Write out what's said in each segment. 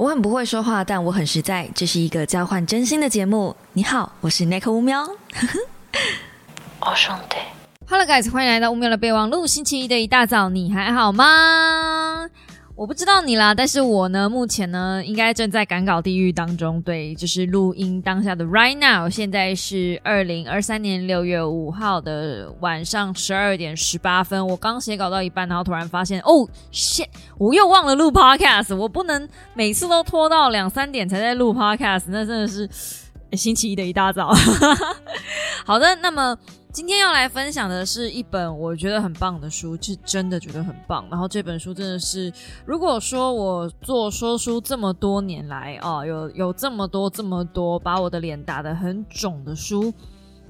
我很不会说话，但我很实在。这是一个交换真心的节目。你好，我是 Nick 乌喵。我，兄弟。Hello guys，欢迎来到乌喵的备忘录。星期一的一大早，你还好吗？我不知道你啦，但是我呢，目前呢，应该正在赶稿地狱当中。对，就是录音当下的 right now，现在是二零二三年六月五号的晚上十二点十八分。我刚写稿到一半，然后突然发现，哦，shit，我又忘了录 podcast。我不能每次都拖到两三点才在录 podcast，那真的是星期一的一大早。好的，那么。今天要来分享的是一本我觉得很棒的书，是真的觉得很棒。然后这本书真的是，如果说我做说书这么多年来哦，有有这么多这么多把我的脸打得很肿的书，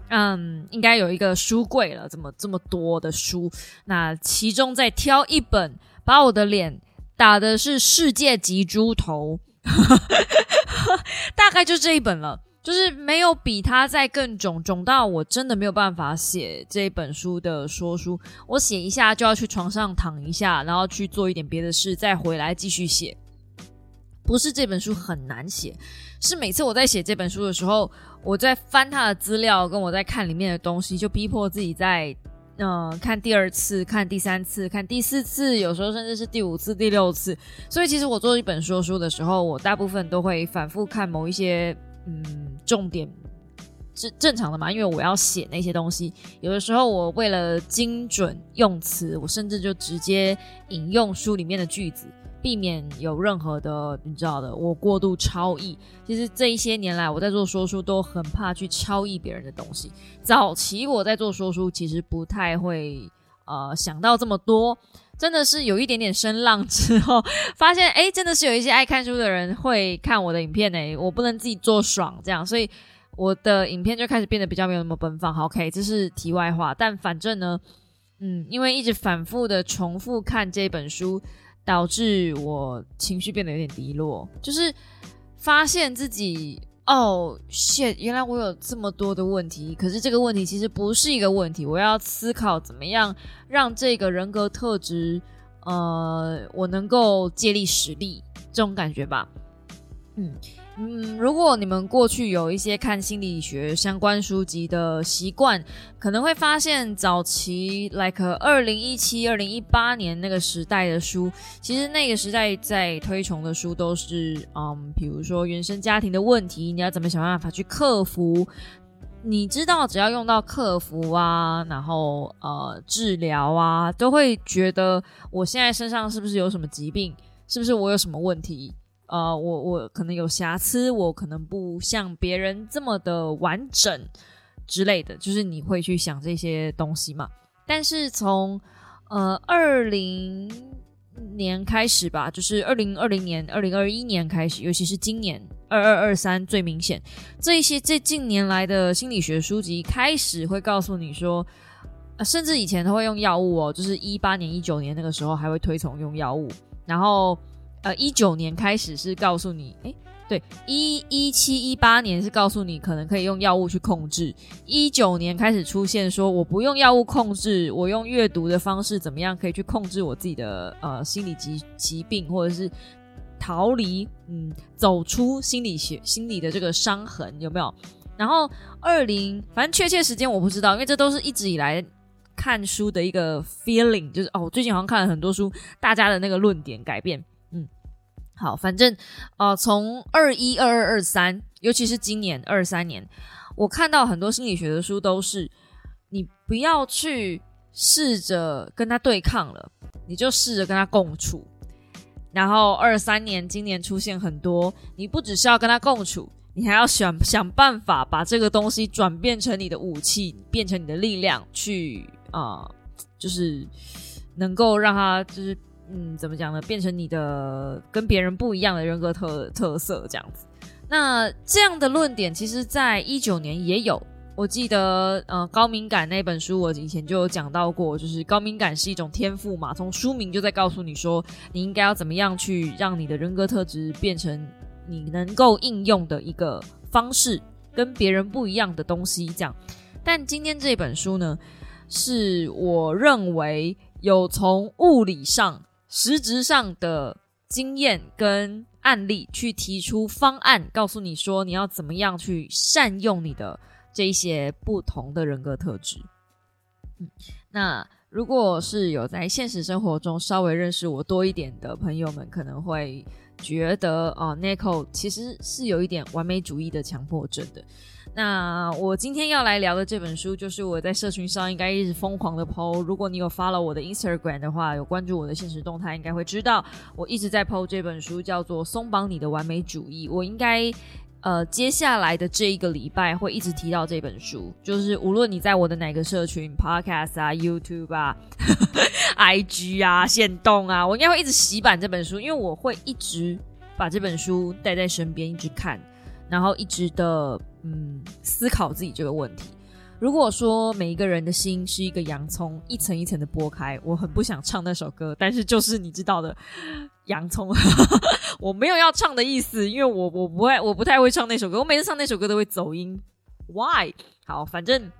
嗯，应该有一个书柜了。怎么这么多的书，那其中再挑一本把我的脸打的是世界级猪头，大概就这一本了。就是没有比他再更肿，肿到我真的没有办法写这本书的说书。我写一下就要去床上躺一下，然后去做一点别的事，再回来继续写。不是这本书很难写，是每次我在写这本书的时候，我在翻他的资料，跟我在看里面的东西，就逼迫自己在嗯看第二次、看第三次、看第四次，有时候甚至是第五次、第六次。所以其实我做一本说书的时候，我大部分都会反复看某一些。嗯，重点是正常的嘛？因为我要写那些东西，有的时候我为了精准用词，我甚至就直接引用书里面的句子，避免有任何的你知道的，我过度超译。其实这一些年来，我在做说书都很怕去超译别人的东西。早期我在做说书，其实不太会呃想到这么多。真的是有一点点声浪之后，发现哎，真的是有一些爱看书的人会看我的影片呢。我不能自己做爽这样，所以我的影片就开始变得比较没有那么奔放。OK，这是题外话。但反正呢，嗯，因为一直反复的重复看这本书，导致我情绪变得有点低落，就是发现自己。哦，shit！原来我有这么多的问题，可是这个问题其实不是一个问题。我要思考怎么样让这个人格特质，呃，我能够借力使力，这种感觉吧。嗯。嗯，如果你们过去有一些看心理学相关书籍的习惯，可能会发现早期，like 二零一七、二零一八年那个时代的书，其实那个时代在推崇的书都是，嗯，比如说原生家庭的问题，你要怎么想办法去克服？你知道，只要用到克服啊，然后呃治疗啊，都会觉得我现在身上是不是有什么疾病？是不是我有什么问题？呃，我我可能有瑕疵，我可能不像别人这么的完整之类的，就是你会去想这些东西嘛。但是从呃二零年开始吧，就是二零二零年、二零二一年开始，尤其是今年二二二三最明显，这一些这近年来的心理学书籍开始会告诉你说，甚至以前都会用药物哦，就是一八年、一九年那个时候还会推崇用药物，然后。呃，一九年开始是告诉你，哎，对，一一七一八年是告诉你可能可以用药物去控制。一九年开始出现说我不用药物控制，我用阅读的方式怎么样可以去控制我自己的呃心理疾疾病，或者是逃离，嗯，走出心理学心理的这个伤痕有没有？然后二零，反正确切时间我不知道，因为这都是一直以来看书的一个 feeling，就是哦，最近好像看了很多书，大家的那个论点改变。好，反正，呃，从二一、二二、二三，尤其是今年二三年，我看到很多心理学的书都是，你不要去试着跟他对抗了，你就试着跟他共处。然后二三年今年出现很多，你不只是要跟他共处，你还要想想办法把这个东西转变成你的武器，变成你的力量，去啊，就是能够让他就是。嗯，怎么讲呢？变成你的跟别人不一样的人格特特色这样子。那这样的论点，其实在一九年也有。我记得，呃，高敏感那本书，我以前就有讲到过，就是高敏感是一种天赋嘛。从书名就在告诉你说，你应该要怎么样去让你的人格特质变成你能够应用的一个方式，跟别人不一样的东西这样。但今天这本书呢，是我认为有从物理上。实质上的经验跟案例去提出方案，告诉你说你要怎么样去善用你的这些不同的人格特质。嗯，那如果是有在现实生活中稍微认识我多一点的朋友们，可能会觉得哦 n i c o 其实是有一点完美主义的强迫症的。那我今天要来聊的这本书，就是我在社群上应该一直疯狂的 PO。如果你有发了我的 Instagram 的话，有关注我的现实动态，应该会知道我一直在 PO 这本书，叫做《松绑你的完美主义》。我应该呃接下来的这一个礼拜会一直提到这本书，就是无论你在我的哪个社群，Podcast 啊、YouTube 啊、IG 啊、线动啊，我应该会一直洗版这本书，因为我会一直把这本书带在身边，一直看。然后一直的嗯思考自己这个问题。如果说每一个人的心是一个洋葱，一层一层的剥开，我很不想唱那首歌，但是就是你知道的洋葱，我没有要唱的意思，因为我我不会，我不太会唱那首歌，我每次唱那首歌都会走音。Why？好，反正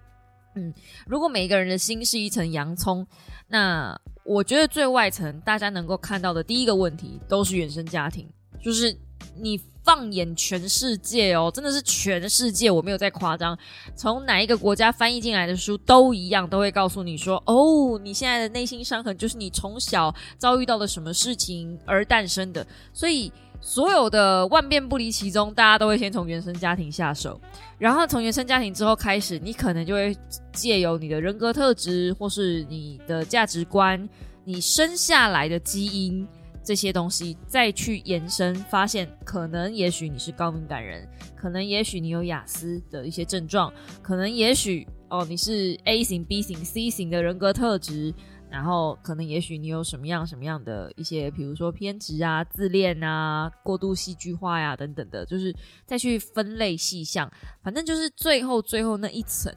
嗯，如果每一个人的心是一层洋葱，那我觉得最外层大家能够看到的第一个问题都是原生家庭，就是你。放眼全世界哦，真的是全世界，我没有在夸张。从哪一个国家翻译进来的书都一样，都会告诉你说：“哦，你现在的内心伤痕就是你从小遭遇到了什么事情而诞生的。”所以，所有的万变不离其宗，大家都会先从原生家庭下手，然后从原生家庭之后开始，你可能就会借由你的人格特质，或是你的价值观，你生下来的基因。这些东西再去延伸，发现可能也许你是高敏感人，可能也许你有雅思的一些症状，可能也许哦你是 A 型、B 型、C 型的人格特质，然后可能也许你有什么样什么样的一些，比如说偏执啊、自恋啊、过度戏剧化呀等等的，就是再去分类细项，反正就是最后最后那一层。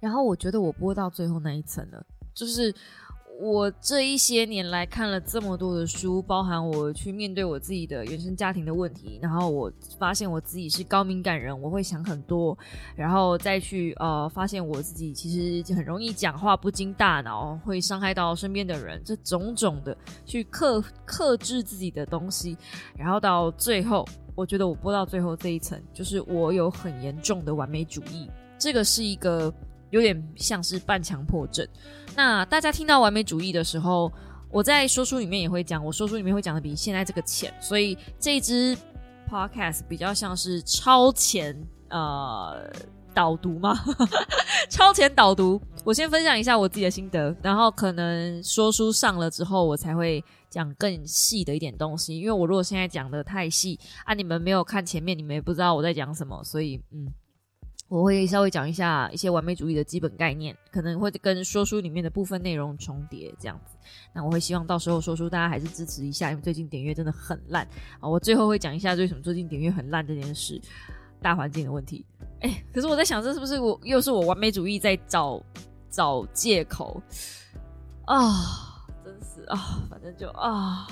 然后我觉得我播到最后那一层了，就是。我这一些年来看了这么多的书，包含我去面对我自己的原生家庭的问题，然后我发现我自己是高敏感人，我会想很多，然后再去呃发现我自己其实很容易讲话不经大脑，会伤害到身边的人，这种种的去克克制自己的东西，然后到最后，我觉得我播到最后这一层，就是我有很严重的完美主义，这个是一个。有点像是半强迫症。那大家听到完美主义的时候，我在说书里面也会讲，我说书里面会讲的比现在这个浅，所以这一支 podcast 比较像是超前呃导读嘛，超前导读。我先分享一下我自己的心得，然后可能说书上了之后，我才会讲更细的一点东西。因为我如果现在讲的太细啊，你们没有看前面，你们也不知道我在讲什么，所以嗯。我会稍微讲一下一些完美主义的基本概念，可能会跟说书里面的部分内容重叠这样子。那我会希望到时候说书大家还是支持一下，因为最近点阅真的很烂啊。我最后会讲一下为什么最近点阅很烂这件事，大环境的问题。哎，可是我在想，这是不是我又是我完美主义在找找借口啊？真是啊，反正就啊，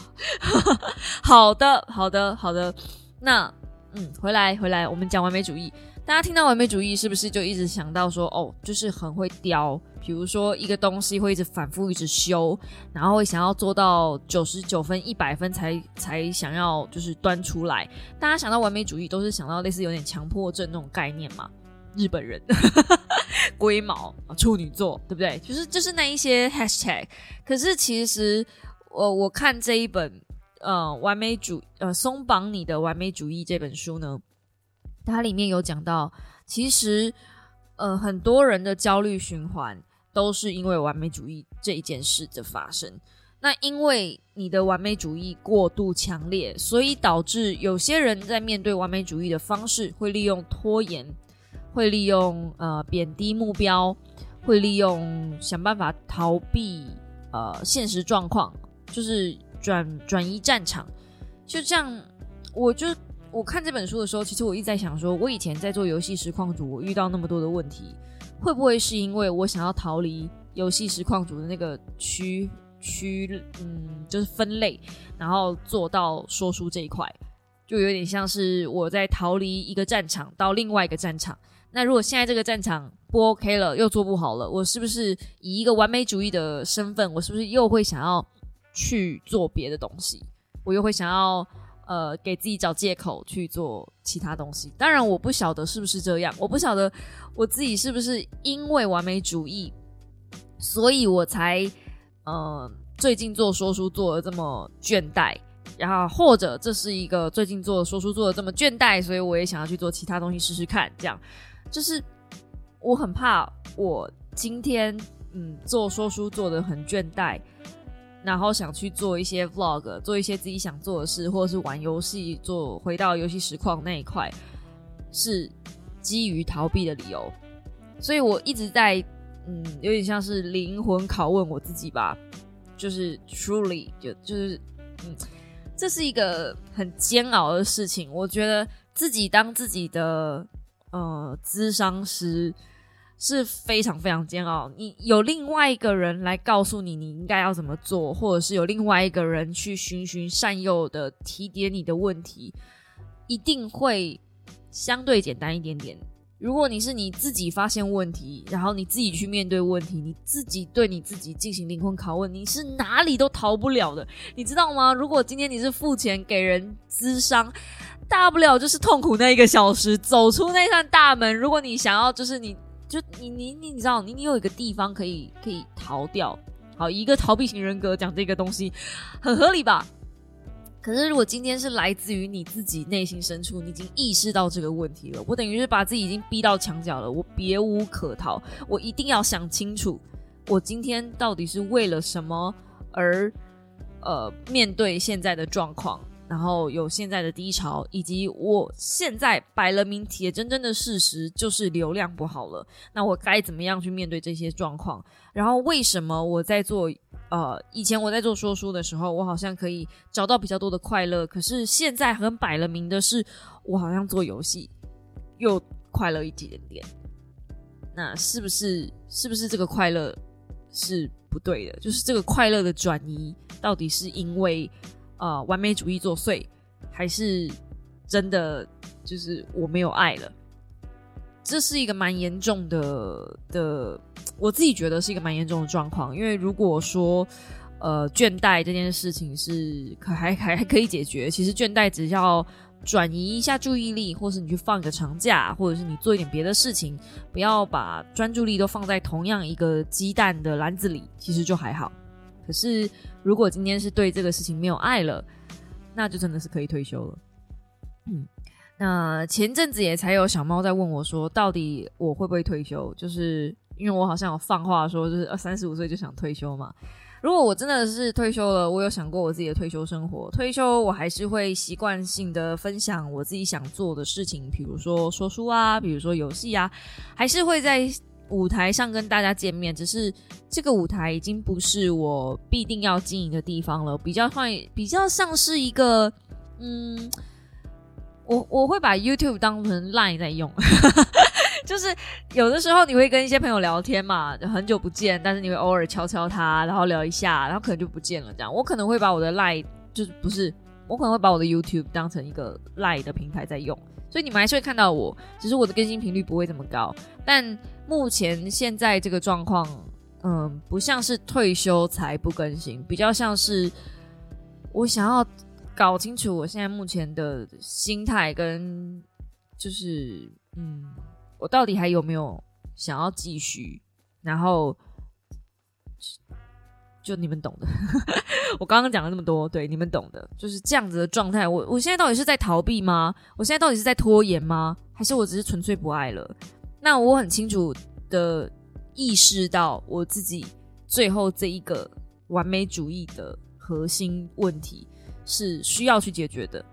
好的，好的，好的。那嗯，回来回来，我们讲完美主义。大家听到完美主义，是不是就一直想到说，哦，就是很会雕，比如说一个东西会一直反复一直修，然后会想要做到九十九分、一百分才才想要就是端出来。大家想到完美主义，都是想到类似有点强迫症那种概念嘛？日本人龟毛，处女座，对不对？就是就是那一些 hashtag。可是其实，我我看这一本呃完美主呃松绑你的完美主义这本书呢。它里面有讲到，其实，呃，很多人的焦虑循环都是因为完美主义这一件事的发生。那因为你的完美主义过度强烈，所以导致有些人在面对完美主义的方式，会利用拖延，会利用呃贬低目标，会利用想办法逃避呃现实状况，就是转转移战场。就这样，我就。我看这本书的时候，其实我一直在想，说我以前在做游戏实况组，我遇到那么多的问题，会不会是因为我想要逃离游戏实况组的那个区区，嗯，就是分类，然后做到说书这一块，就有点像是我在逃离一个战场到另外一个战场。那如果现在这个战场不 OK 了，又做不好了，我是不是以一个完美主义的身份，我是不是又会想要去做别的东西？我又会想要。呃，给自己找借口去做其他东西。当然，我不晓得是不是这样，我不晓得我自己是不是因为完美主义，所以我才呃最近做说书做的这么倦怠。然后或者这是一个最近做说书做的这么倦怠，所以我也想要去做其他东西试试看。这样就是我很怕我今天嗯做说书做的很倦怠。然后想去做一些 vlog，做一些自己想做的事，或者是玩游戏，做回到游戏实况那一块，是基于逃避的理由。所以我一直在，嗯，有点像是灵魂拷问我自己吧，就是 truly 就就是，嗯，这是一个很煎熬的事情。我觉得自己当自己的呃咨商师。是非常非常煎熬。你有另外一个人来告诉你你应该要怎么做，或者是有另外一个人去循循善诱的提点你的问题，一定会相对简单一点点。如果你是你自己发现问题，然后你自己去面对问题，你自己对你自己进行灵魂拷问，你是哪里都逃不了的，你知道吗？如果今天你是付钱给人咨商，大不了就是痛苦那一个小时，走出那扇大门。如果你想要，就是你。就你你你你知道你你有一个地方可以可以逃掉，好一个逃避型人格讲这个东西很合理吧？可是如果今天是来自于你自己内心深处，你已经意识到这个问题了，我等于是把自己已经逼到墙角了，我别无可逃，我一定要想清楚，我今天到底是为了什么而呃面对现在的状况。然后有现在的低潮，以及我现在摆了明铁铮铮的事实，就是流量不好了。那我该怎么样去面对这些状况？然后为什么我在做呃以前我在做说书的时候，我好像可以找到比较多的快乐，可是现在很摆了明的是，我好像做游戏又快乐一点点。那是不是是不是这个快乐是不对的？就是这个快乐的转移，到底是因为？呃，完美主义作祟，还是真的就是我没有爱了？这是一个蛮严重的的，我自己觉得是一个蛮严重的状况。因为如果说呃倦怠这件事情是可还还还可以解决，其实倦怠只要转移一下注意力，或是你去放一个长假，或者是你做一点别的事情，不要把专注力都放在同样一个鸡蛋的篮子里，其实就还好。可是，如果今天是对这个事情没有爱了，那就真的是可以退休了。嗯，那前阵子也才有小猫在问我说，到底我会不会退休？就是因为我好像有放话说，就是三十五岁就想退休嘛。如果我真的是退休了，我有想过我自己的退休生活。退休我还是会习惯性的分享我自己想做的事情，比如说说书啊，比如说游戏啊，还是会在。舞台上跟大家见面，只是这个舞台已经不是我必定要经营的地方了，比较像比较像是一个，嗯，我我会把 YouTube 当成 Line 在用，就是有的时候你会跟一些朋友聊天嘛，很久不见，但是你会偶尔敲敲他，然后聊一下，然后可能就不见了。这样，我可能会把我的 Line 就是不是，我可能会把我的 YouTube 当成一个 Line 的平台在用，所以你们还是会看到我，只是我的更新频率不会这么高，但。目前现在这个状况，嗯，不像是退休才不更新，比较像是我想要搞清楚我现在目前的心态跟就是，嗯，我到底还有没有想要继续？然后就你们懂的，我刚刚讲了那么多，对你们懂的，就是这样子的状态。我我现在到底是在逃避吗？我现在到底是在拖延吗？还是我只是纯粹不爱了？那我很清楚的意识到，我自己最后这一个完美主义的核心问题是需要去解决的，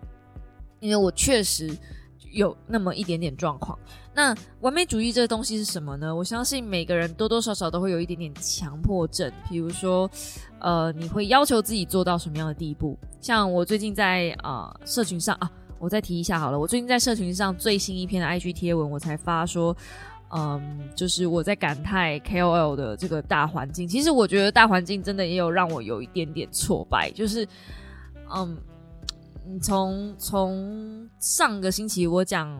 因为我确实有那么一点点状况。那完美主义这个东西是什么呢？我相信每个人多多少少都会有一点点强迫症，比如说，呃，你会要求自己做到什么样的地步？像我最近在啊社群上啊。我再提一下好了，我最近在社群上最新一篇的 IG 贴文，我才发说，嗯，就是我在感叹 KOL 的这个大环境。其实我觉得大环境真的也有让我有一点点挫败，就是，嗯，从从上个星期我讲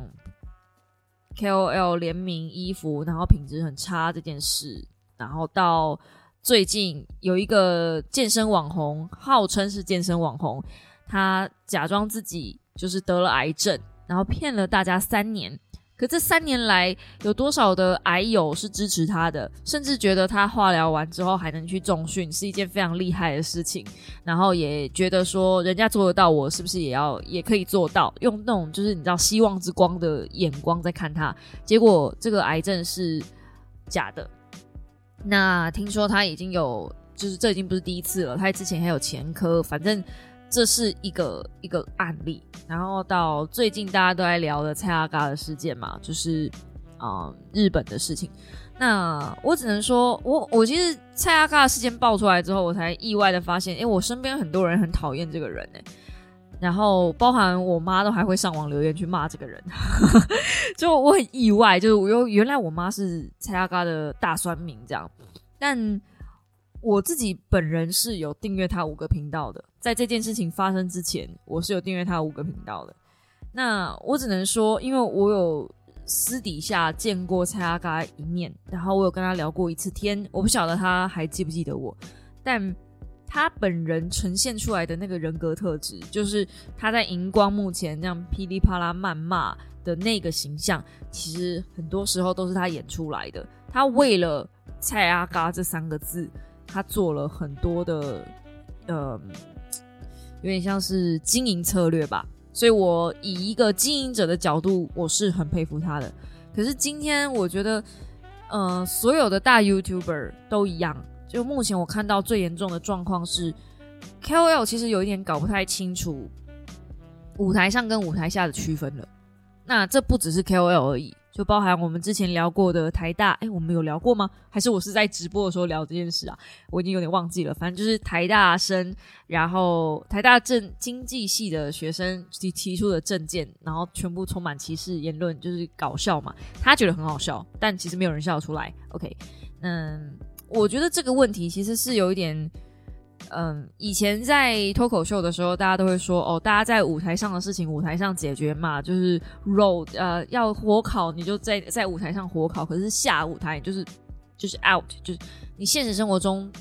KOL 联名衣服，然后品质很差这件事，然后到最近有一个健身网红，号称是健身网红。他假装自己就是得了癌症，然后骗了大家三年。可这三年来，有多少的癌友是支持他的，甚至觉得他化疗完之后还能去重训，是一件非常厉害的事情。然后也觉得说，人家做得到，我是不是也要也可以做到？用那种就是你知道希望之光的眼光在看他。结果这个癌症是假的。那听说他已经有，就是这已经不是第一次了，他之前还有前科，反正。这是一个一个案例，然后到最近大家都在聊的蔡阿嘎的事件嘛，就是啊日本的事情。那我只能说，我我其实蔡阿嘎的事件爆出来之后，我才意外的发现，哎，我身边很多人很讨厌这个人哎，然后包含我妈都还会上网留言去骂这个人，就我很意外，就是我又原来我妈是蔡阿嘎的大酸民这样，但。我自己本人是有订阅他五个频道的，在这件事情发生之前，我是有订阅他五个频道的。那我只能说，因为我有私底下见过蔡阿嘎一面，然后我有跟他聊过一次天，我不晓得他还记不记得我，但他本人呈现出来的那个人格特质，就是他在荧光幕前那样噼里啪啦谩骂的那个形象，其实很多时候都是他演出来的。他为了蔡阿嘎这三个字。他做了很多的，呃，有点像是经营策略吧，所以我以一个经营者的角度，我是很佩服他的。可是今天我觉得，呃，所有的大 YouTuber 都一样，就目前我看到最严重的状况是，KOL 其实有一点搞不太清楚舞台上跟舞台下的区分了。那这不只是 KOL 而已。就包含我们之前聊过的台大，哎，我们有聊过吗？还是我是在直播的时候聊这件事啊？我已经有点忘记了。反正就是台大生，然后台大政经济系的学生提提出的证件，然后全部充满歧视言论，就是搞笑嘛。他觉得很好笑，但其实没有人笑得出来。OK，嗯，我觉得这个问题其实是有一点。嗯，以前在脱口秀的时候，大家都会说哦，大家在舞台上的事情舞台上解决嘛，就是 road 呃要火烤，你就在在舞台上火烤。可是下舞台就是就是 out，就是你现实生活中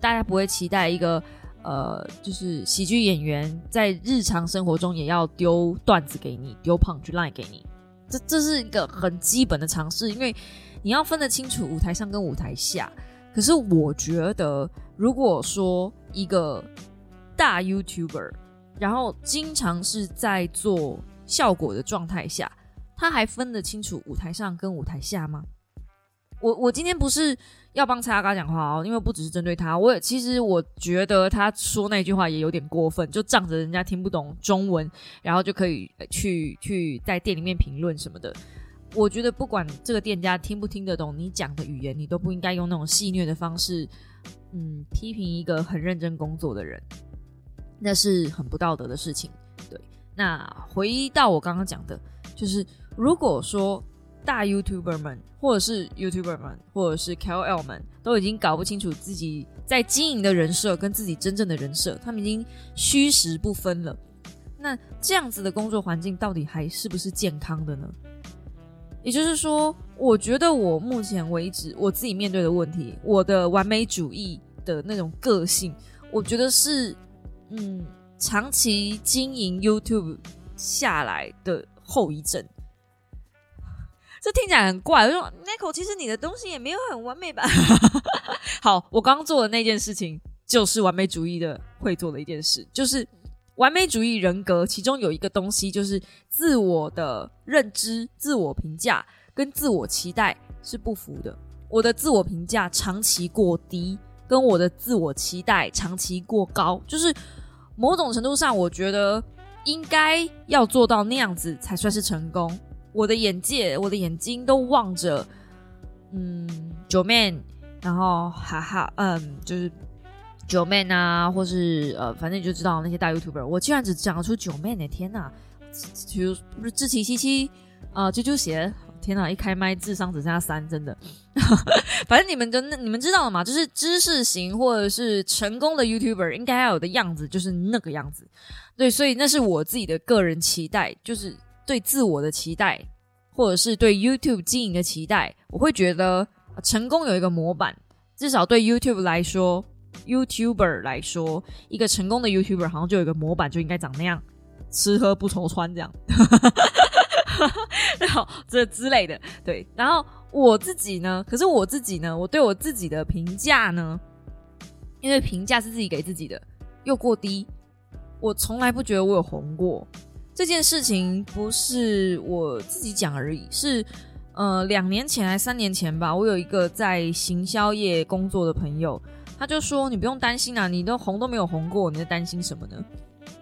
大家不会期待一个呃，就是喜剧演员在日常生活中也要丢段子给你，丢 punch line 给你。这这是一个很基本的尝试，因为你要分得清楚舞台上跟舞台下。可是我觉得，如果说一个大 YouTuber，然后经常是在做效果的状态下，他还分得清楚舞台上跟舞台下吗？我我今天不是要帮蔡阿嘎讲话哦，因为不只是针对他，我也其实我觉得他说那句话也有点过分，就仗着人家听不懂中文，然后就可以去去在店里面评论什么的。我觉得不管这个店家听不听得懂你讲的语言，你都不应该用那种戏谑的方式，嗯，批评一个很认真工作的人，那是很不道德的事情。对，那回到我刚刚讲的，就是如果说大 YouTuber 们，或者是 YouTuber 们，或者是 KOL 们，都已经搞不清楚自己在经营的人设跟自己真正的人设，他们已经虚实不分了，那这样子的工作环境到底还是不是健康的呢？也就是说，我觉得我目前为止我自己面对的问题，我的完美主义的那种个性，我觉得是，嗯，长期经营 YouTube 下来的后遗症。这听起来很怪，我说 Nico，其实你的东西也没有很完美吧？好，我刚做的那件事情就是完美主义的会做的一件事，就是。完美主义人格，其中有一个东西就是自我的认知、自我评价跟自我期待是不符的。我的自我评价长期过低，跟我的自我期待长期过高，就是某种程度上，我觉得应该要做到那样子才算是成功。我的眼界、我的眼睛都望着，嗯，九妹，然后哈哈，嗯，就是。九妹啊，或是呃，反正你就知道那些大 YouTuber，我竟然只讲得出九妹呢！天哪，比如不是志奇七七啊，啾啾鞋，天哪，一开麦智商只剩下三，真的。反正你们跟你们知道了嘛，就是知识型或者是成功的 YouTuber 应该要有的样子，就是那个样子。对，所以那是我自己的个人期待，就是对自我的期待，或者是对 YouTube 经营的期待。我会觉得成功有一个模板，至少对 YouTube 来说。YouTuber 来说，一个成功的 YouTuber 好像就有一个模板，就应该长那样，吃喝不愁穿这样，然后这之类的。对，然后我自己呢，可是我自己呢，我对我自己的评价呢，因为评价是自己给自己的，又过低，我从来不觉得我有红过。这件事情不是我自己讲而已，是呃两年前还三年前吧，我有一个在行销业工作的朋友，他就说你不用担心啊，你都红都没有红过，你在担心什么呢？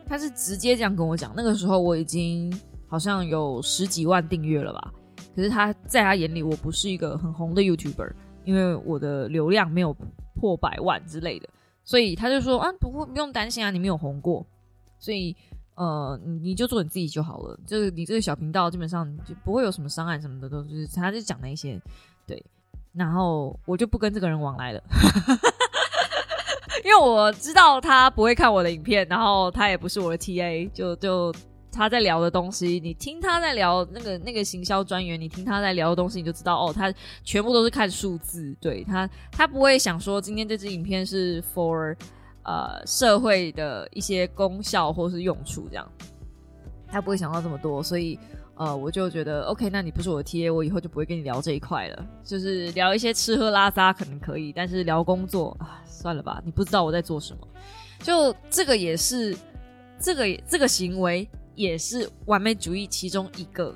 他是直接这样跟我讲。那个时候我已经好像有十几万订阅了吧，可是他在他眼里我不是一个很红的 YouTuber，因为我的流量没有破百万之类的，所以他就说啊不不用担心啊，你没有红过，所以。呃，你你就做你自己就好了。就是你这个小频道，基本上就不会有什么伤害什么的，都是他就讲那些对。然后我就不跟这个人往来了，因为我知道他不会看我的影片，然后他也不是我的 TA。就就他在聊的东西，你听他在聊那个那个行销专员，你听他在聊的东西，你就知道哦，他全部都是看数字。对他，他不会想说今天这支影片是 for。呃，社会的一些功效或是用处，这样他不会想到这么多，所以呃，我就觉得 OK，那你不是我的 TA，我以后就不会跟你聊这一块了。就是聊一些吃喝拉撒可能可以，但是聊工作啊，算了吧，你不知道我在做什么。就这个也是，这个这个行为也是完美主义其中一个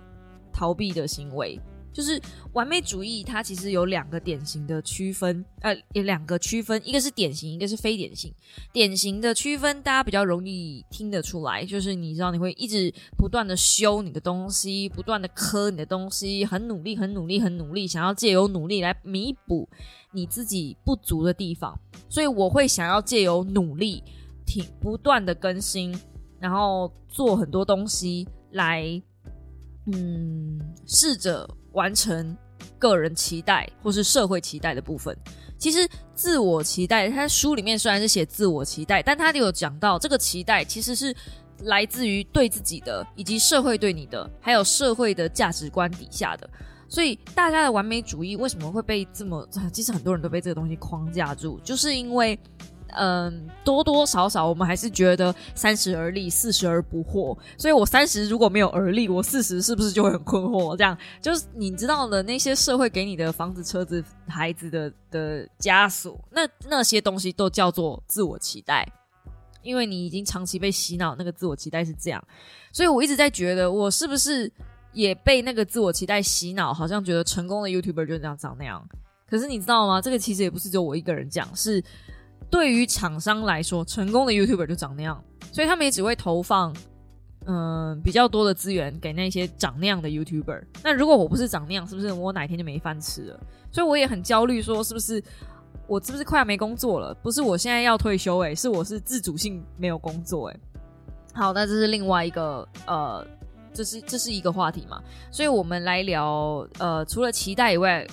逃避的行为。就是完美主义，它其实有两个典型的区分，呃，有两个区分，一个是典型，一个是非典型。典型的区分，大家比较容易听得出来，就是你知道你会一直不断的修你的东西，不断的磕你的东西，很努力，很努力，很努力，想要借由努力来弥补你自己不足的地方。所以我会想要借由努力，挺不断的更新，然后做很多东西来，嗯，试着。完成个人期待或是社会期待的部分，其实自我期待，他书里面虽然是写自我期待，但他有讲到这个期待其实是来自于对自己的，以及社会对你的，还有社会的价值观底下的。所以大家的完美主义为什么会被这么？其实很多人都被这个东西框架住，就是因为。嗯，多多少少我们还是觉得三十而立，四十而不惑。所以我三十如果没有而立，我四十是不是就会很困惑？这样就是你知道的那些社会给你的房子、车子、孩子的的枷锁，那那些东西都叫做自我期待，因为你已经长期被洗脑，那个自我期待是这样。所以我一直在觉得，我是不是也被那个自我期待洗脑？好像觉得成功的 YouTuber 就这样长那样。可是你知道吗？这个其实也不是只有我一个人讲，是。对于厂商来说，成功的 YouTuber 就长那样，所以他们也只会投放嗯比较多的资源给那些长那样的 YouTuber。那如果我不是长那样，是不是我哪天就没饭吃了？所以我也很焦虑，说是不是我是不是快要没工作了？不是我现在要退休，诶，是我是自主性没有工作，诶。好，那这是另外一个呃，这是这是一个话题嘛？所以我们来聊呃，除了期待以外，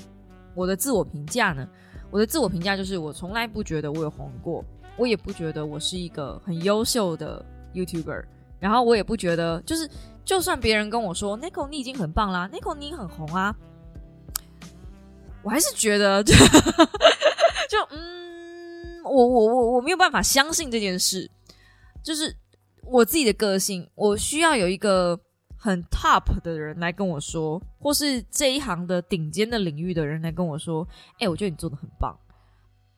我的自我评价呢？我的自我评价就是，我从来不觉得我有红过，我也不觉得我是一个很优秀的 YouTuber，然后我也不觉得，就是就算别人跟我说 Nico 你已经很棒啦，Nico 你很红啊，我还是觉得 就嗯，我我我我没有办法相信这件事，就是我自己的个性，我需要有一个。很 top 的人来跟我说，或是这一行的顶尖的领域的人来跟我说，哎，我觉得你做的很棒，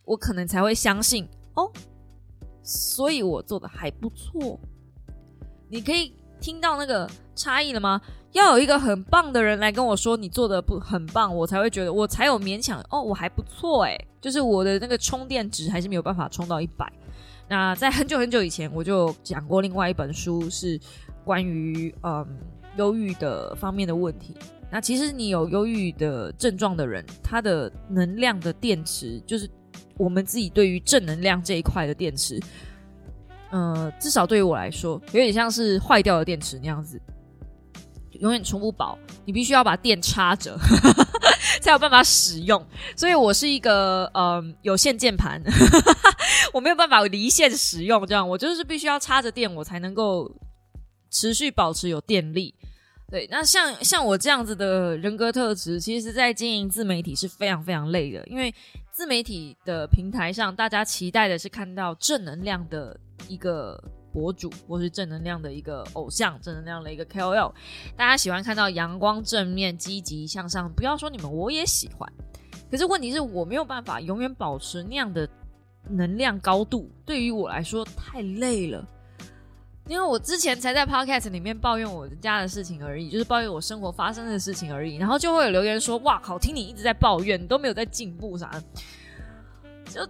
我可能才会相信哦。所以我做的还不错。你可以听到那个差异了吗？要有一个很棒的人来跟我说你做的不很棒，我才会觉得我才有勉强哦，我还不错哎，就是我的那个充电值还是没有办法充到一百。那在很久很久以前，我就讲过另外一本书是关于嗯。忧郁的方面的问题，那其实你有忧郁的症状的人，他的能量的电池，就是我们自己对于正能量这一块的电池，呃，至少对于我来说，有点像是坏掉的电池那样子，永远充不饱，你必须要把电插着，才有办法使用。所以我是一个呃有线键盘，我没有办法离线使用，这样我就是必须要插着电，我才能够。持续保持有电力，对，那像像我这样子的人格特质，其实，在经营自媒体是非常非常累的，因为自媒体的平台上，大家期待的是看到正能量的一个博主，或是正能量的一个偶像，正能量的一个 KOL，大家喜欢看到阳光、正面、积极向上。不要说你们，我也喜欢。可是问题是我没有办法永远保持那样的能量高度，对于我来说太累了。因为我之前才在 podcast 里面抱怨我家的事情而已，就是抱怨我生活发生的事情而已，然后就会有留言说：“哇靠，听你一直在抱怨，你都没有在进步啥的。”就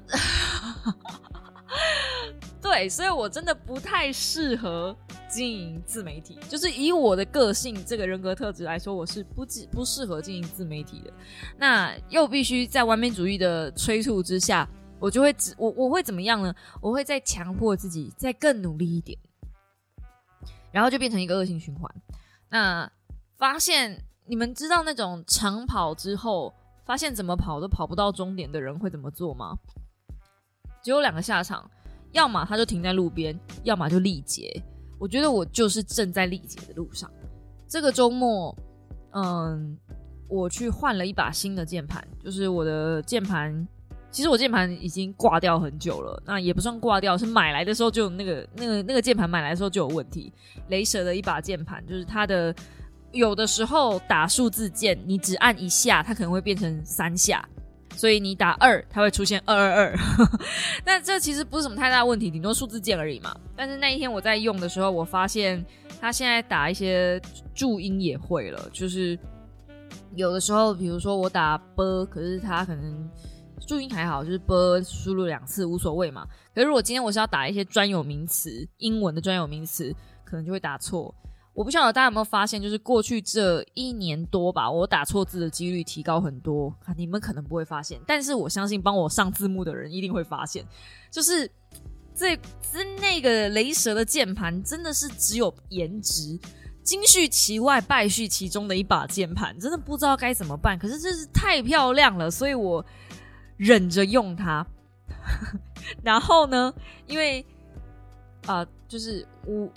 对，所以我真的不太适合经营自媒体。就是以我的个性、这个人格特质来说，我是不不适合经营自媒体的。那又必须在完美主义的催促之下，我就会我我会怎么样呢？我会再强迫自己再更努力一点。然后就变成一个恶性循环。那发现你们知道那种长跑之后，发现怎么跑都跑不到终点的人会怎么做吗？只有两个下场，要么他就停在路边，要么就力竭。我觉得我就是正在力竭的路上。这个周末，嗯，我去换了一把新的键盘，就是我的键盘。其实我键盘已经挂掉很久了，那也不算挂掉，是买来的时候就有那个那个那个键盘买来的时候就有问题。雷蛇的一把键盘，就是它的有的时候打数字键，你只按一下，它可能会变成三下，所以你打二，它会出现二二二。但这其实不是什么太大问题，顶多数字键而已嘛。但是那一天我在用的时候，我发现它现在打一些注音也会了，就是有的时候，比如说我打 b，可是它可能。注音还好，就是播输入两次无所谓嘛。可是如果今天我是要打一些专有名词，英文的专有名词，可能就会打错。我不晓得大家有没有发现，就是过去这一年多吧，我打错字的几率提高很多。你们可能不会发现，但是我相信帮我上字幕的人一定会发现，就是这这那个雷蛇的键盘真的是只有颜值，金絮其外，败絮其中的一把键盘，真的不知道该怎么办。可是这是太漂亮了，所以我。忍着用它，然后呢？因为啊，就是我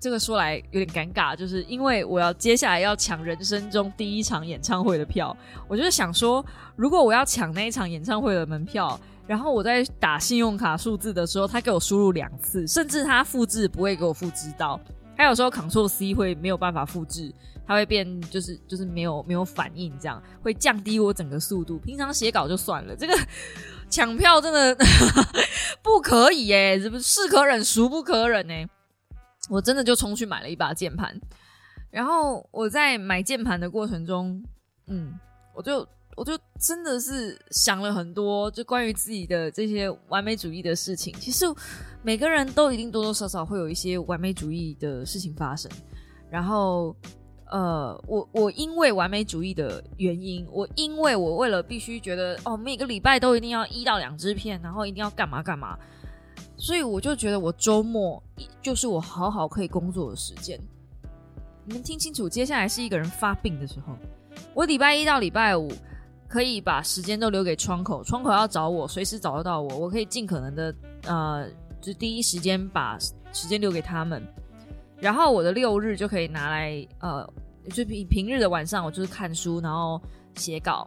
这个说来有点尴尬，就是因为我要接下来要抢人生中第一场演唱会的票，我就想说，如果我要抢那一场演唱会的门票，然后我在打信用卡数字的时候，他给我输入两次，甚至他复制不会给我复制到，还有时候 Ctrl C 会没有办法复制。它会变，就是就是没有没有反应，这样会降低我整个速度。平常写稿就算了，这个抢票真的不可以耶，是不是是可忍孰不可忍呢？我真的就冲去买了一把键盘，然后我在买键盘的过程中，嗯，我就我就真的是想了很多，就关于自己的这些完美主义的事情。其实每个人都一定多多少少会有一些完美主义的事情发生，然后。呃，我我因为完美主义的原因，我因为我为了必须觉得哦，每个礼拜都一定要一到两支片，然后一定要干嘛干嘛，所以我就觉得我周末就是我好好可以工作的时间。你们听清楚，接下来是一个人发病的时候，我礼拜一到礼拜五可以把时间都留给窗口，窗口要找我，随时找得到我，我可以尽可能的呃，就第一时间把时间留给他们，然后我的六日就可以拿来呃。就平平日的晚上，我就是看书，然后写稿。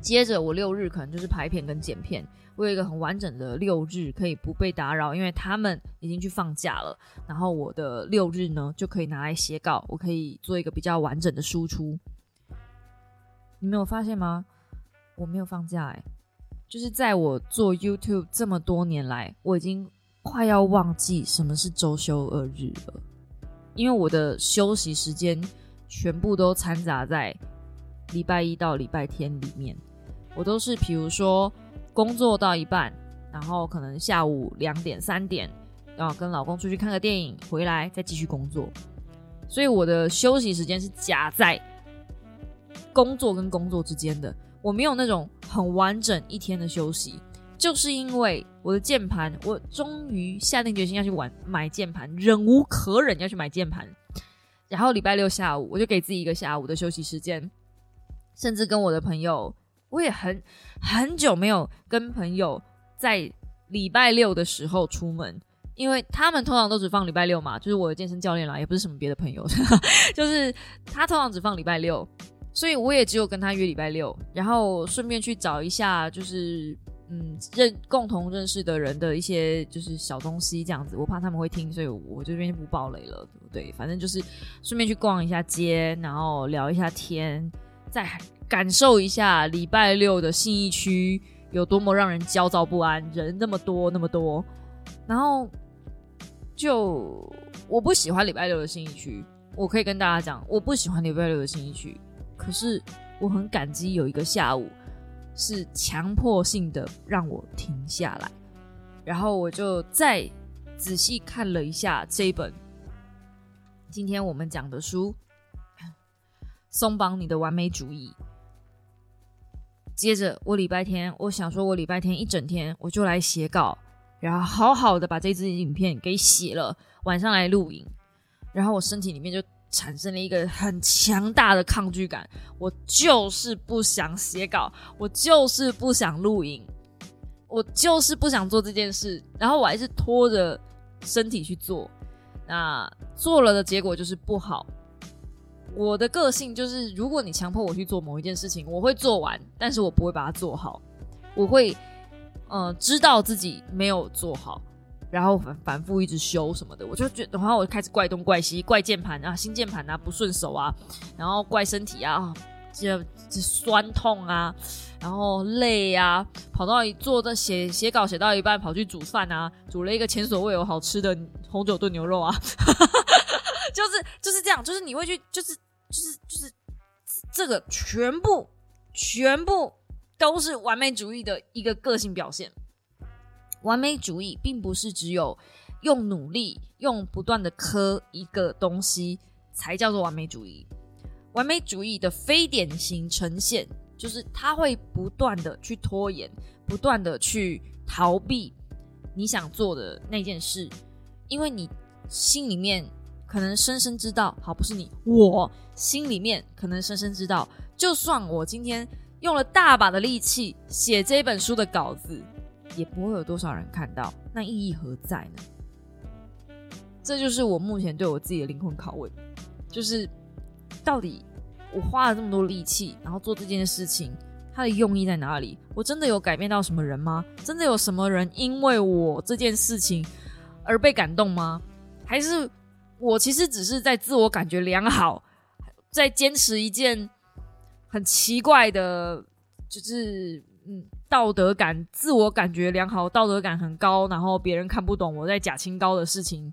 接着我六日可能就是拍片跟剪片。我有一个很完整的六日，可以不被打扰，因为他们已经去放假了。然后我的六日呢，就可以拿来写稿，我可以做一个比较完整的输出。你没有发现吗？我没有放假哎，就是在我做 YouTube 这么多年来，我已经快要忘记什么是周休二日了，因为我的休息时间。全部都掺杂在礼拜一到礼拜天里面，我都是比如说工作到一半，然后可能下午两点三点，然后跟老公出去看个电影，回来再继续工作，所以我的休息时间是夹在工作跟工作之间的，我没有那种很完整一天的休息，就是因为我的键盘，我终于下定决心要去玩买键盘，忍无可忍要去买键盘。然后礼拜六下午，我就给自己一个下午的休息时间，甚至跟我的朋友，我也很很久没有跟朋友在礼拜六的时候出门，因为他们通常都只放礼拜六嘛，就是我的健身教练啦，也不是什么别的朋友，就是他通常只放礼拜六，所以我也只有跟他约礼拜六，然后顺便去找一下，就是嗯认共同认识的人的一些就是小东西这样子，我怕他们会听，所以我这边就不爆雷了，对不对？反正就是顺便去逛一下街，然后聊一下天，再感受一下礼拜六的信义区有多么让人焦躁不安，人那么多那么多，然后。就我不喜欢礼拜六的新一区，我可以跟大家讲，我不喜欢礼拜六的新一区。可是我很感激有一个下午是强迫性的让我停下来，然后我就再仔细看了一下这一本今天我们讲的书《松绑你的完美主义》。接着我礼拜天，我想说我礼拜天一整天我就来写稿。然后好好的把这支影片给写了，晚上来录影，然后我身体里面就产生了一个很强大的抗拒感，我就是不想写稿，我就是不想录影，我就是不想做这件事，然后我还是拖着身体去做，那做了的结果就是不好。我的个性就是，如果你强迫我去做某一件事情，我会做完，但是我不会把它做好，我会。嗯，知道自己没有做好，然后反反复一直修什么的，我就觉得，然后我就开始怪东怪西，怪键盘啊，新键盘啊不顺手啊，然后怪身体啊，这这酸痛啊，然后累啊，跑到一坐在写写稿写到一半，跑去煮饭啊，煮了一个前所未有好吃的红酒炖牛肉啊，就是就是这样，就是你会去，就是就是就是这个全部全部。都是完美主义的一个个性表现。完美主义并不是只有用努力、用不断的磕一个东西才叫做完美主义。完美主义的非典型呈现就是他会不断的去拖延，不断的去逃避你想做的那件事，因为你心里面可能深深知道，好，不是你，我心里面可能深深知道，就算我今天。用了大把的力气写这本书的稿子，也不会有多少人看到，那意义何在呢？这就是我目前对我自己的灵魂拷问，就是到底我花了这么多力气，然后做这件事情，它的用意在哪里？我真的有改变到什么人吗？真的有什么人因为我这件事情而被感动吗？还是我其实只是在自我感觉良好，在坚持一件？很奇怪的，就是嗯，道德感、自我感觉良好，道德感很高，然后别人看不懂我在假清高的事情，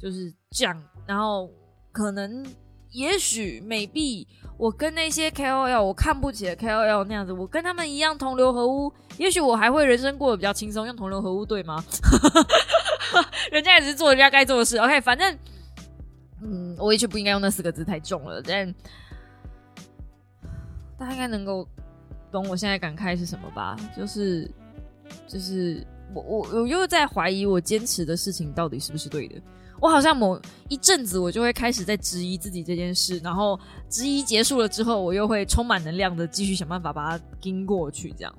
就是这样。然后可能、也许、美币，我跟那些 KOL 我看不起的 KOL 那样子，我跟他们一样同流合污，也许我还会人生过得比较轻松。用同流合污对吗？人家也是做人家该做的事。OK，反正嗯，我也许不应该用那四个字太重了，但。大家应该能够懂我现在感慨是什么吧？就是，就是我我我又在怀疑我坚持的事情到底是不是对的。我好像某一阵子我就会开始在质疑自己这件事，然后质疑结束了之后，我又会充满能量的继续想办法把它盯过去。这样，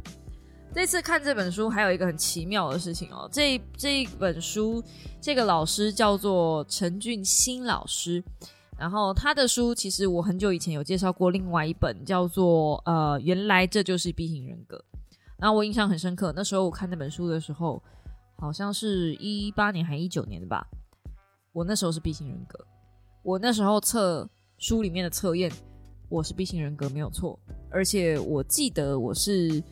这次看这本书还有一个很奇妙的事情哦，这这一本书这个老师叫做陈俊新老师。然后他的书其实我很久以前有介绍过，另外一本叫做呃，原来这就是 B 型人格。然后我印象很深刻，那时候我看那本书的时候，好像是一八年还一九年的吧。我那时候是 B 型人格，我那时候测书里面的测验，我是 B 型人格没有错，而且我记得我是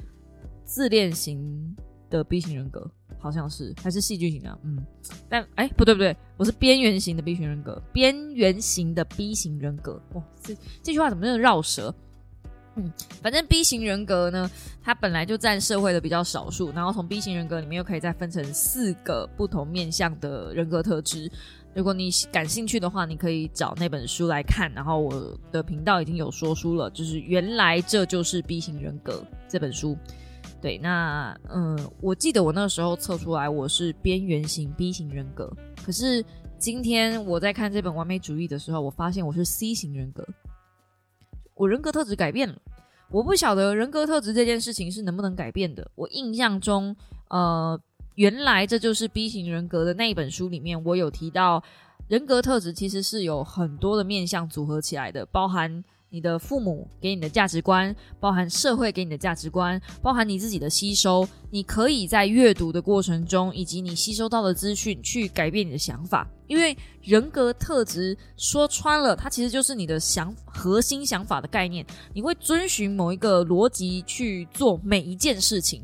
自恋型的 B 型人格。好像是还是戏剧型的，嗯，但哎，不对不对，我是边缘型的 B 型人格，边缘型的 B 型人格，哇，这这句话怎么那么绕舌？嗯，反正 B 型人格呢，它本来就占社会的比较少数，然后从 B 型人格里面又可以再分成四个不同面向的人格特质。如果你感兴趣的话，你可以找那本书来看。然后我的频道已经有说书了，就是原来这就是 B 型人格这本书。对，那嗯，我记得我那时候测出来我是边缘型 B 型人格，可是今天我在看这本完美主义的时候，我发现我是 C 型人格，我人格特质改变了。我不晓得人格特质这件事情是能不能改变的。我印象中，呃，原来这就是 B 型人格的那一本书里面，我有提到人格特质其实是有很多的面向组合起来的，包含。你的父母给你的价值观，包含社会给你的价值观，包含你自己的吸收，你可以在阅读的过程中，以及你吸收到的资讯，去改变你的想法。因为人格特质说穿了，它其实就是你的想核心想法的概念。你会遵循某一个逻辑去做每一件事情，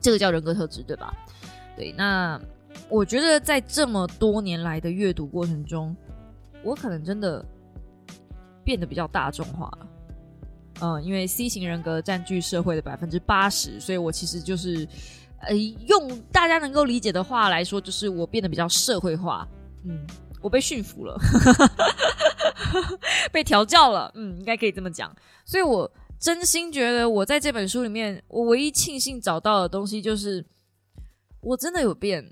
这个叫人格特质，对吧？对。那我觉得在这么多年来的阅读过程中，我可能真的。变得比较大众化了，嗯，因为 C 型人格占据社会的百分之八十，所以我其实就是，呃，用大家能够理解的话来说，就是我变得比较社会化，嗯，我被驯服了，被调教了，嗯，应该可以这么讲。所以我真心觉得，我在这本书里面，我唯一庆幸找到的东西，就是我真的有变。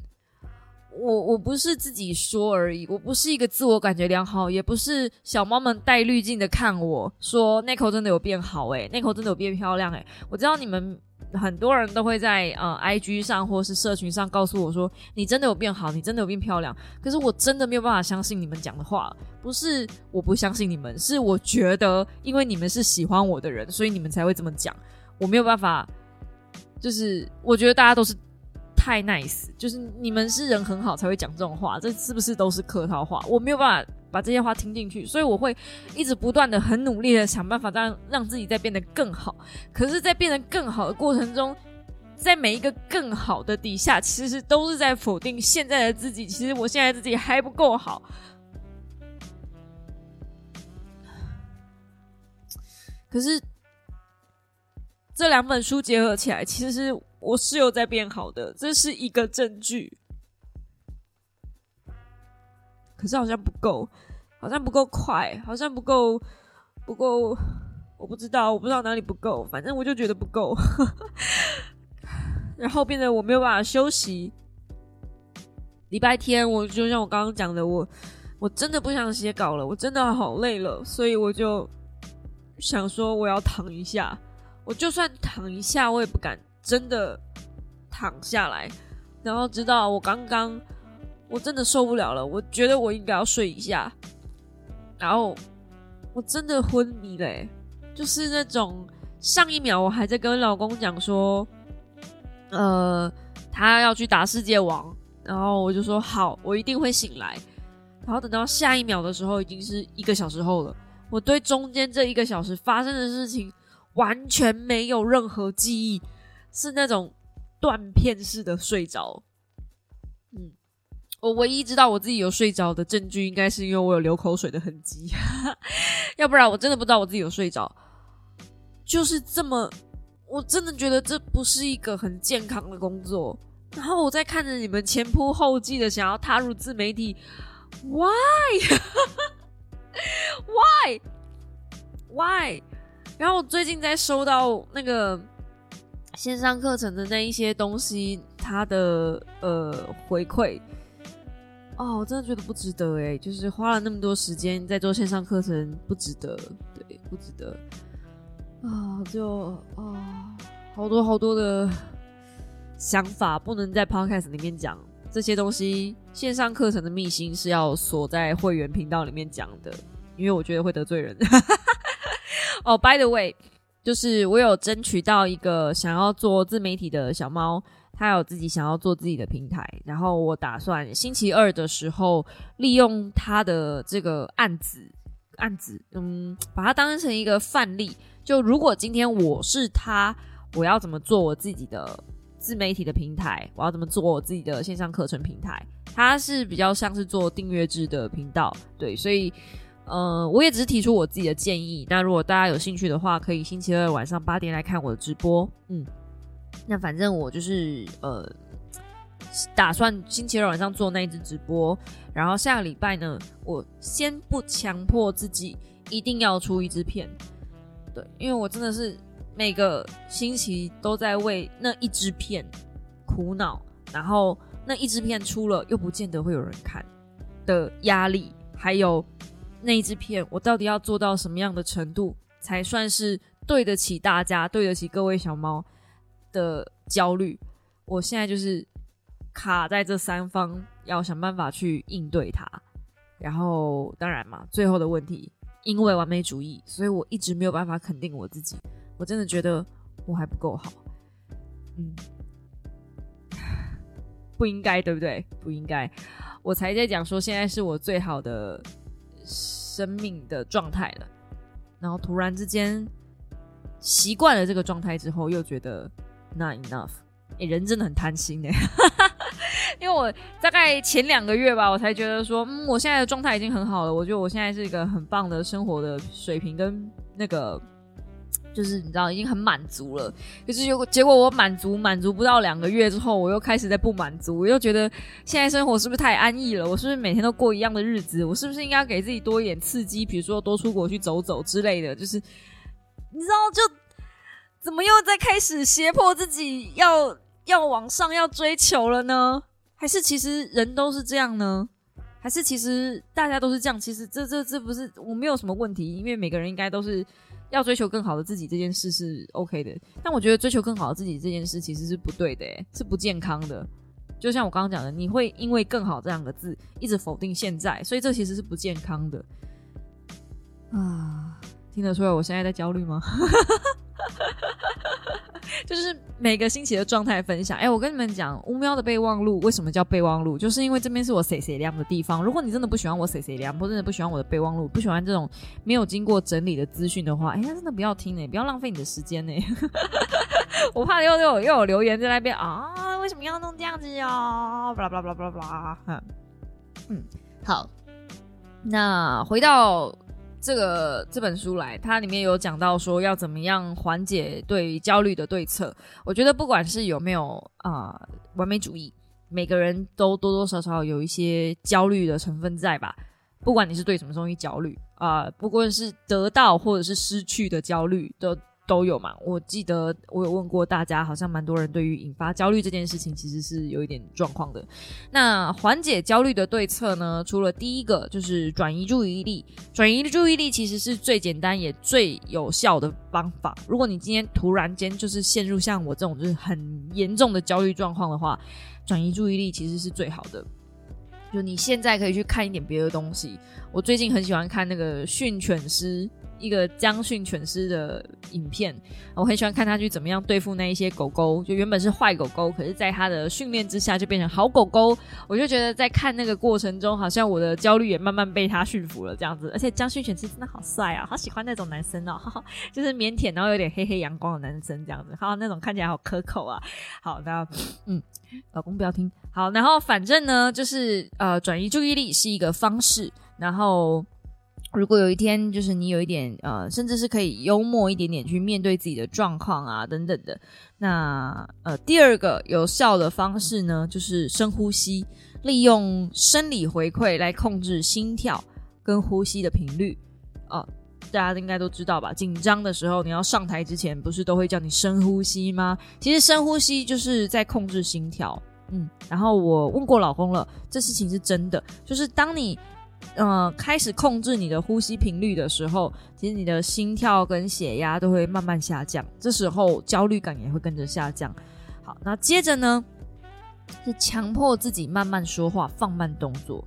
我我不是自己说而已，我不是一个自我感觉良好，也不是小猫们带滤镜的看我说那口真的有变好诶，那口真的有变漂亮诶。我知道你们很多人都会在呃 IG 上或是社群上告诉我说你真的有变好，你真的有变漂亮。可是我真的没有办法相信你们讲的话，不是我不相信你们，是我觉得因为你们是喜欢我的人，所以你们才会这么讲。我没有办法，就是我觉得大家都是。太 nice，就是你们是人很好才会讲这种话，这是不是都是客套话？我没有办法把这些话听进去，所以我会一直不断的很努力的想办法让让自己再变得更好。可是，在变得更好的过程中，在每一个更好的底下，其实都是在否定现在的自己。其实我现在自己还不够好。可是这两本书结合起来，其实是。我是有在变好的，这是一个证据。可是好像不够，好像不够快，好像不够，不够，我不知道，我不知道哪里不够，反正我就觉得不够。然后变得我没有办法休息。礼拜天，我就像我刚刚讲的，我我真的不想写稿了，我真的好累了，所以我就想说我要躺一下。我就算躺一下，我也不敢。真的躺下来，然后知道我刚刚我真的受不了了，我觉得我应该要睡一下，然后我真的昏迷嘞，就是那种上一秒我还在跟老公讲说，呃，他要去打世界王，然后我就说好，我一定会醒来，然后等到下一秒的时候已经是一个小时后了，我对中间这一个小时发生的事情完全没有任何记忆。是那种断片式的睡着，嗯，我唯一知道我自己有睡着的证据，应该是因为我有流口水的痕迹，要不然我真的不知道我自己有睡着。就是这么，我真的觉得这不是一个很健康的工作。然后我在看着你们前仆后继的想要踏入自媒体，Why？Why？Why？然后我最近在收到那个。线上课程的那一些东西，它的呃回馈，哦，我真的觉得不值得哎，就是花了那么多时间在做线上课程，不值得，对，不值得啊，就啊，好多好多的想法不能在 podcast 里面讲，这些东西线上课程的秘辛是要锁在会员频道里面讲的，因为我觉得会得罪人。哦，by the way。就是我有争取到一个想要做自媒体的小猫，它有自己想要做自己的平台，然后我打算星期二的时候利用它的这个案子案子，嗯，把它当成一个范例。就如果今天我是他，我要怎么做我自己的自媒体的平台？我要怎么做我自己的线上课程平台？它是比较像是做订阅制的频道，对，所以。呃，我也只是提出我自己的建议。那如果大家有兴趣的话，可以星期二晚上八点来看我的直播。嗯，那反正我就是呃，打算星期二晚上做那一支直播。然后下个礼拜呢，我先不强迫自己一定要出一支片。对，因为我真的是每个星期都在为那一支片苦恼，然后那一支片出了又不见得会有人看的压力，还有。那一支片，我到底要做到什么样的程度，才算是对得起大家、对得起各位小猫的焦虑？我现在就是卡在这三方，要想办法去应对它。然后当然嘛，最后的问题，因为完美主义，所以我一直没有办法肯定我自己。我真的觉得我还不够好，嗯，不应该，对不对？不应该。我才在讲说，现在是我最好的生命的状态了。然后突然之间习惯了这个状态之后，又觉得 not enough。哎，人真的很贪心哎，因为我大概前两个月吧，我才觉得说，嗯，我现在的状态已经很好了。我觉得我现在是一个很棒的生活的水平跟那个。就是你知道已经很满足了，可是结果结果我满足满足不到两个月之后，我又开始在不满足，我又觉得现在生活是不是太安逸了？我是不是每天都过一样的日子？我是不是应该给自己多一点刺激？比如说多出国去走走之类的？就是你知道，就怎么又在开始胁迫自己要要往上要追求了呢？还是其实人都是这样呢？还是其实大家都是这样？其实这这这不是我没有什么问题，因为每个人应该都是。要追求更好的自己这件事是 OK 的，但我觉得追求更好的自己这件事其实是不对的，是不健康的。就像我刚刚讲的，你会因为“更好”这两个字一直否定现在，所以这其实是不健康的。啊，听得出来我现在在焦虑吗？就是每个星期的状态分享。哎，我跟你们讲，乌喵的备忘录为什么叫备忘录？就是因为这边是我谁谁量的地方。如果你真的不喜欢我谁谁量，或真的不喜欢我的备忘录，不喜欢这种没有经过整理的资讯的话，哎，那真的不要听呢，不要浪费你的时间呢。我怕又又又有留言在那边啊，为什么要弄这样子哟？巴拉巴拉巴拉巴拉巴拉。嗯，好，那回到。这个这本书来，它里面有讲到说要怎么样缓解对焦虑的对策。我觉得不管是有没有啊完美主义，每个人都多多少少有一些焦虑的成分在吧。不管你是对什么东西焦虑啊，不管是得到或者是失去的焦虑的。都有嘛？我记得我有问过大家，好像蛮多人对于引发焦虑这件事情其实是有一点状况的。那缓解焦虑的对策呢？除了第一个就是转移注意力，转移注意力其实是最简单也最有效的方法。如果你今天突然间就是陷入像我这种就是很严重的焦虑状况的话，转移注意力其实是最好的。就你现在可以去看一点别的东西。我最近很喜欢看那个训犬师。一个将训犬师的影片，我很喜欢看他去怎么样对付那一些狗狗，就原本是坏狗狗，可是在他的训练之下就变成好狗狗。我就觉得在看那个过程中，好像我的焦虑也慢慢被他驯服了这样子。而且将训犬师真的好帅啊，好喜欢那种男生哦，就是腼腆然后有点黑黑阳光的男生这样子，好那种看起来好可口啊。好，那嗯，老公不要听。好，然后反正呢，就是呃，转移注意力是一个方式，然后。如果有一天，就是你有一点呃，甚至是可以幽默一点点去面对自己的状况啊，等等的。那呃，第二个有效的方式呢，就是深呼吸，利用生理回馈来控制心跳跟呼吸的频率。哦，大家应该都知道吧？紧张的时候，你要上台之前，不是都会叫你深呼吸吗？其实深呼吸就是在控制心跳。嗯，然后我问过老公了，这事情是真的，就是当你。呃，开始控制你的呼吸频率的时候，其实你的心跳跟血压都会慢慢下降，这时候焦虑感也会跟着下降。好，那接着呢，是强迫自己慢慢说话，放慢动作。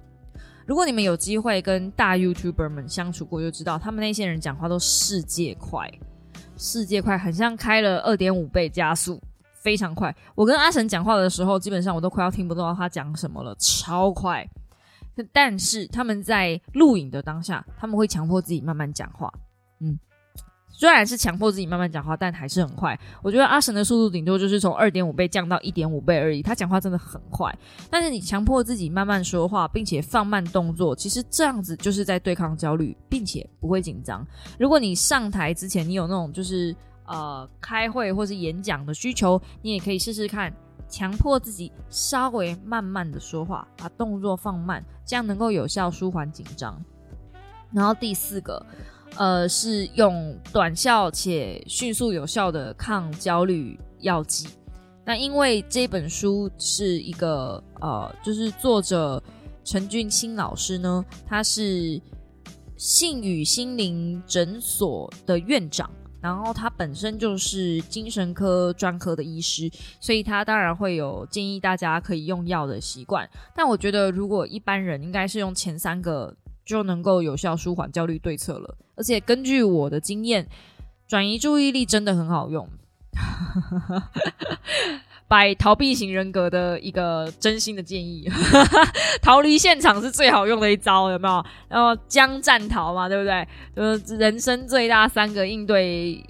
如果你们有机会跟大 YouTuber 们相处过，就知道他们那些人讲话都世界快，世界快，很像开了二点五倍加速，非常快。我跟阿神讲话的时候，基本上我都快要听不到他讲什么了，超快。但是他们在录影的当下，他们会强迫自己慢慢讲话。嗯，虽然是强迫自己慢慢讲话，但还是很快。我觉得阿神的速度顶多就是从二点五倍降到一点五倍而已。他讲话真的很快，但是你强迫自己慢慢说话，并且放慢动作，其实这样子就是在对抗焦虑，并且不会紧张。如果你上台之前你有那种就是呃开会或是演讲的需求，你也可以试试看。强迫自己稍微慢慢的说话，把动作放慢，这样能够有效舒缓紧张。然后第四个，呃，是用短效且迅速有效的抗焦虑药剂。那因为这本书是一个呃，就是作者陈俊清老师呢，他是信宇心灵诊所的院长。然后他本身就是精神科专科的医师，所以他当然会有建议大家可以用药的习惯。但我觉得，如果一般人应该是用前三个就能够有效舒缓焦虑对策了。而且根据我的经验，转移注意力真的很好用。摆逃避型人格的一个真心的建议，逃离现场是最好用的一招，有没有？然后将战逃嘛，对不对？就是人生最大三个应对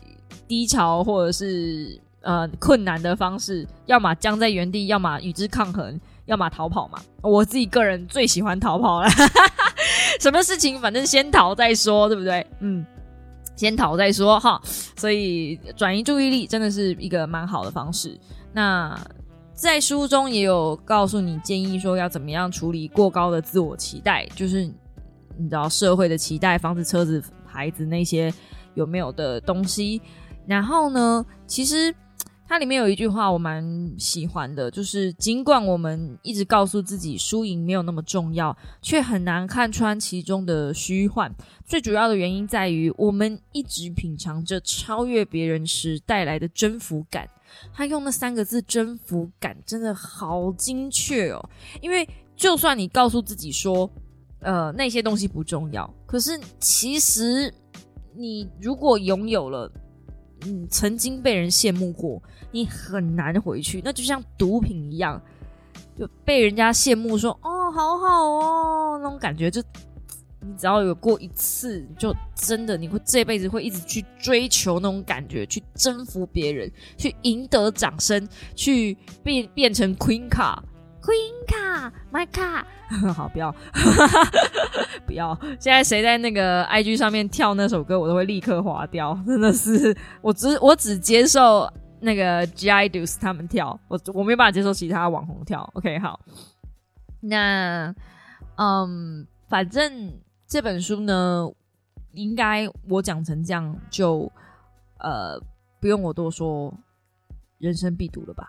低潮或者是呃困难的方式，要么僵在原地，要么与之抗衡，要么逃跑嘛。我自己个人最喜欢逃跑了，什么事情反正先逃再说，对不对？嗯，先逃再说哈。所以转移注意力真的是一个蛮好的方式。那在书中也有告诉你建议说要怎么样处理过高的自我期待，就是你知道社会的期待，房子、车子、孩子那些有没有的东西。然后呢，其实它里面有一句话我蛮喜欢的，就是尽管我们一直告诉自己输赢没有那么重要，却很难看穿其中的虚幻。最主要的原因在于我们一直品尝着超越别人时带来的征服感。他用那三个字“征服感”真的好精确哦，因为就算你告诉自己说，呃，那些东西不重要，可是其实你如果拥有了，嗯，曾经被人羡慕过，你很难回去，那就像毒品一样，就被人家羡慕说，哦，好好哦，那种感觉就。你只要有过一次，就真的你会这辈子会一直去追求那种感觉，去征服别人，去赢得掌声，去变变成 Queen 卡，Queen 卡，My 卡，好不要，不要！现在谁在那个 IG 上面跳那首歌，我都会立刻划掉，真的是，我只我只接受那个 Gidus 他们跳，我我没有办法接受其他网红跳。OK，好，那嗯，反正。这本书呢，应该我讲成这样就呃不用我多说，人生必读了吧？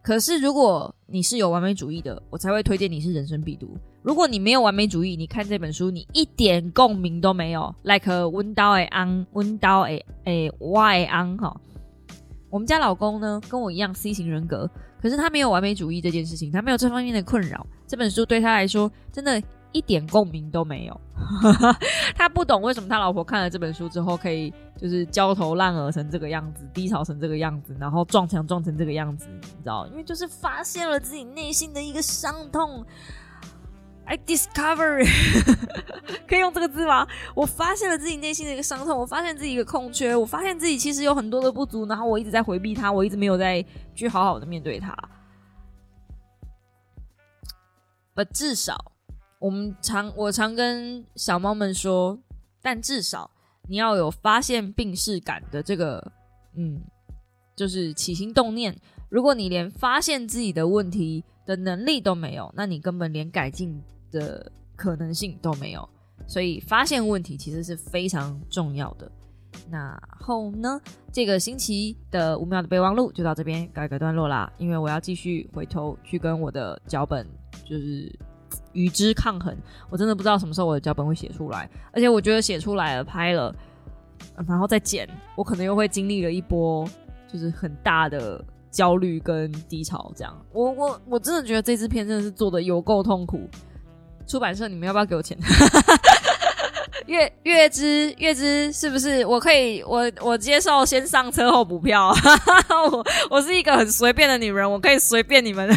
可是如果你是有完美主义的，我才会推荐你是人生必读。如果你没有完美主义，你看这本书你一点共鸣都没有，like 温刀诶安温刀诶诶 y 安哈。我们家老公呢跟我一样 C 型人格，可是他没有完美主义这件事情，他没有这方面的困扰。这本书对他来说真的。一点共鸣都没有，他不懂为什么他老婆看了这本书之后可以就是焦头烂额成这个样子，低潮成这个样子，然后撞墙撞成这个样子，你知道？因为就是发现了自己内心的一个伤痛。I discover，可以用这个字吗？我发现了自己内心的一个伤痛，我发现自己一个空缺，我发现自己其实有很多的不足，然后我一直在回避它，我一直没有在去好好的面对它。But 至少。我们常我常跟小猫们说，但至少你要有发现病视感的这个，嗯，就是起心动念。如果你连发现自己的问题的能力都没有，那你根本连改进的可能性都没有。所以发现问题其实是非常重要的。那后呢，这个星期的五秒的备忘录就到这边告一个段落啦，因为我要继续回头去跟我的脚本就是。与之抗衡，我真的不知道什么时候我的脚本会写出来，而且我觉得写出来了、拍了，然后再剪，我可能又会经历了一波就是很大的焦虑跟低潮。这样，我我我真的觉得这支片真的是做的有够痛苦。出版社，你们要不要给我钱？月月之月之是不是？我可以，我我接受先上车后补票。我我是一个很随便的女人，我可以随便你们。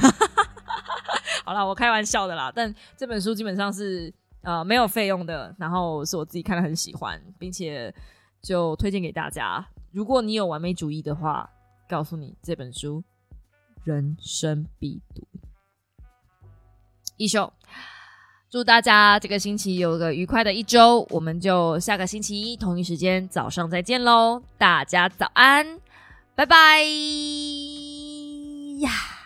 好了，我开玩笑的啦。但这本书基本上是呃没有费用的，然后是我自己看了很喜欢，并且就推荐给大家。如果你有完美主义的话，告诉你这本书人生必读。一休，祝大家这个星期有个愉快的一周。我们就下个星期一同一时间早上再见喽！大家早安，拜拜呀。